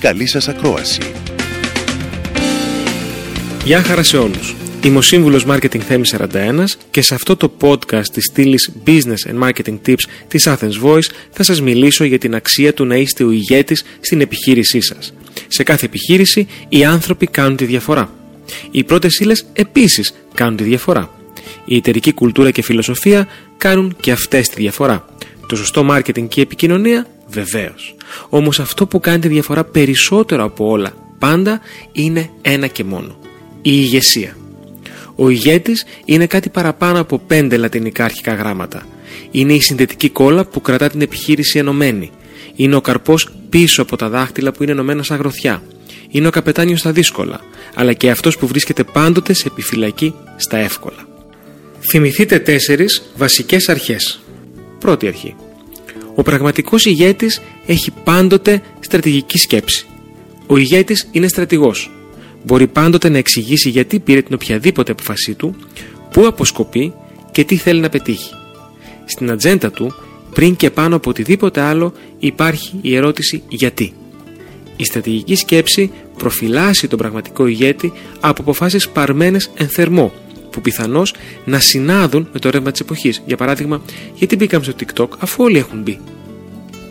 Καλή σας ακρόαση. Γεια χαρά σε όλους. Είμαι ο σύμβουλος Marketing Θέμη 41 και σε αυτό το podcast της στήλης Business and Marketing Tips της Athens Voice θα σας μιλήσω για την αξία του να είστε ο ηγέτης στην επιχείρησή σας. Σε κάθε επιχείρηση οι άνθρωποι κάνουν τη διαφορά. Οι πρώτες ύλες επίσης κάνουν τη διαφορά. Η εταιρική κουλτούρα και φιλοσοφία κάνουν και αυτές τη διαφορά. Το σωστό marketing και η επικοινωνία βεβαίως. Όμως αυτό που κάνει τη διαφορά περισσότερο από όλα πάντα είναι ένα και μόνο. Η ηγεσία. Ο ηγέτης είναι κάτι παραπάνω από πέντε λατινικά αρχικά γράμματα. Είναι η συνδετική κόλλα που κρατά την επιχείρηση ενωμένη. Είναι ο καρπός πίσω από τα δάχτυλα που είναι ενωμένα σαν γροθιά. Είναι ο καπετάνιος στα δύσκολα, αλλά και αυτός που βρίσκεται πάντοτε σε επιφυλακή στα εύκολα. Θυμηθείτε τέσσερις βασικές αρχές. Πρώτη αρχή. Ο πραγματικός ηγέτης έχει πάντοτε στρατηγική σκέψη. Ο ηγέτης είναι στρατηγός. Μπορεί πάντοτε να εξηγήσει γιατί πήρε την οποιαδήποτε αποφασή του, πού αποσκοπεί και τι θέλει να πετύχει. Στην ατζέντα του, πριν και πάνω από οτιδήποτε άλλο, υπάρχει η ερώτηση γιατί. Η στρατηγική σκέψη προφυλάσσει τον πραγματικό ηγέτη από αποφάσεις παρμένες εν θερμό, που πιθανώς να συνάδουν με το ρεύμα της εποχής. Για παράδειγμα, γιατί μπήκαμε στο TikTok αφού όλοι έχουν μπει.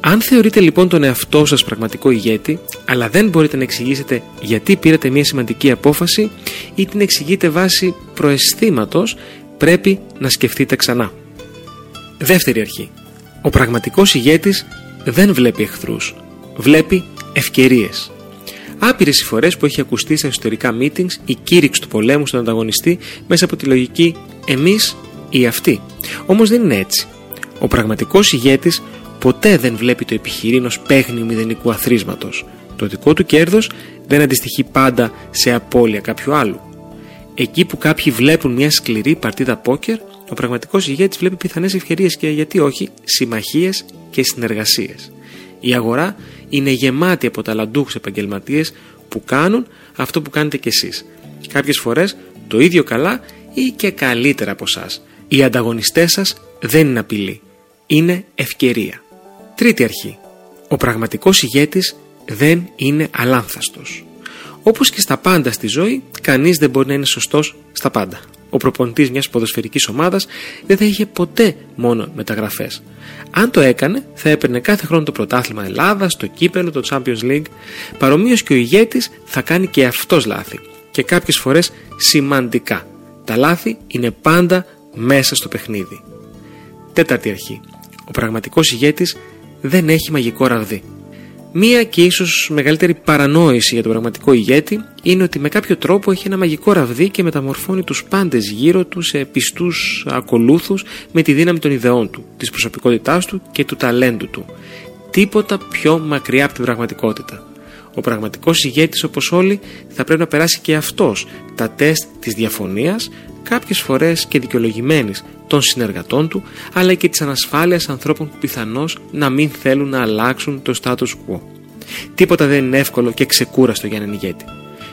Αν θεωρείτε λοιπόν τον εαυτό σας πραγματικό ηγέτη, αλλά δεν μπορείτε να εξηγήσετε γιατί πήρατε μια σημαντική απόφαση ή την εξηγείτε βάσει προαισθήματος, πρέπει να σκεφτείτε ξανά. Δεύτερη αρχή. Ο πραγματικός ηγέτης δεν βλέπει εχθρούς. Βλέπει ευκαιρίες. Άπειρες οι φορές που έχει ακουστεί σε εσωτερικά meetings η κήρυξη του πολέμου στον ανταγωνιστή μέσα από τη λογική εμείς ή αυτοί. Όμως δεν είναι έτσι. Ο πραγματικός ηγέτης ποτέ δεν βλέπει το επιχειρήν ως παίχνη μηδενικού αθρίσματο. Το δικό του κέρδος δεν αντιστοιχεί πάντα σε απώλεια κάποιου άλλου. Εκεί που κάποιοι βλέπουν μια σκληρή παρτίδα πόκερ, ο πραγματικός ηγέτης βλέπει πιθανές ευκαιρίες και γιατί όχι, συμμαχίες και συνεργασίες. Η αγορά είναι γεμάτη από ταλαντούχους επαγγελματίες που κάνουν αυτό που κάνετε κι εσείς. Κάποιες φορές το ίδιο καλά ή και καλύτερα από εσάς. Οι ανταγωνιστές σας δεν είναι απειλή. Είναι ευκαιρία. Τρίτη αρχή. Ο πραγματικός ηγέτης δεν είναι αλάνθαστος. Όπως και στα πάντα στη ζωή, κανείς δεν μπορεί να είναι σωστός στα πάντα. Ο προπονητής μιας ποδοσφαιρικής ομάδας δεν θα είχε ποτέ μόνο μεταγραφές. Αν το έκανε, θα έπαιρνε κάθε χρόνο το πρωτάθλημα Ελλάδας, το κύπελο, το Champions League. Παρομοίως και ο ηγέτης θα κάνει και αυτός λάθη. Και κάποιες φορές σημαντικά. Τα λάθη είναι πάντα μέσα στο παιχνίδι. Τέταρτη αρχή. Ο πραγματικός ηγέτης δεν έχει μαγικό ραβδί. Μία και ίσως μεγαλύτερη παρανόηση για τον πραγματικό ηγέτη είναι ότι με κάποιο τρόπο έχει ένα μαγικό ραβδί και μεταμορφώνει τους πάντες γύρω του σε πιστούς ακολούθους με τη δύναμη των ιδεών του, της προσωπικότητάς του και του ταλέντου του. Τίποτα πιο μακριά από την πραγματικότητα. Ο πραγματικός ηγέτης, όπως όλοι, θα πρέπει να περάσει και αυτός τα τεστ της διαφωνίας, κάποιες φορές και δικαιολογημένης των συνεργατών του, αλλά και της ανασφάλειας ανθρώπων που πιθανώς να μην θέλουν να αλλάξουν το status quo. Τίποτα δεν είναι εύκολο και ξεκούραστο για έναν ηγέτη.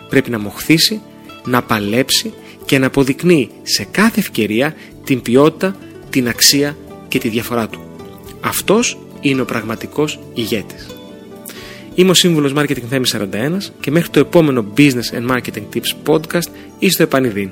Πρέπει να μοχθήσει, να παλέψει και να αποδεικνύει σε κάθε ευκαιρία την ποιότητα, την αξία και τη διαφορά του. Αυτός είναι ο πραγματικός ηγέτης. Είμαι ο σύμβουλος Marketing Θέμης 41 και μέχρι το επόμενο Business and Marketing Tips podcast είστε επανειδήν.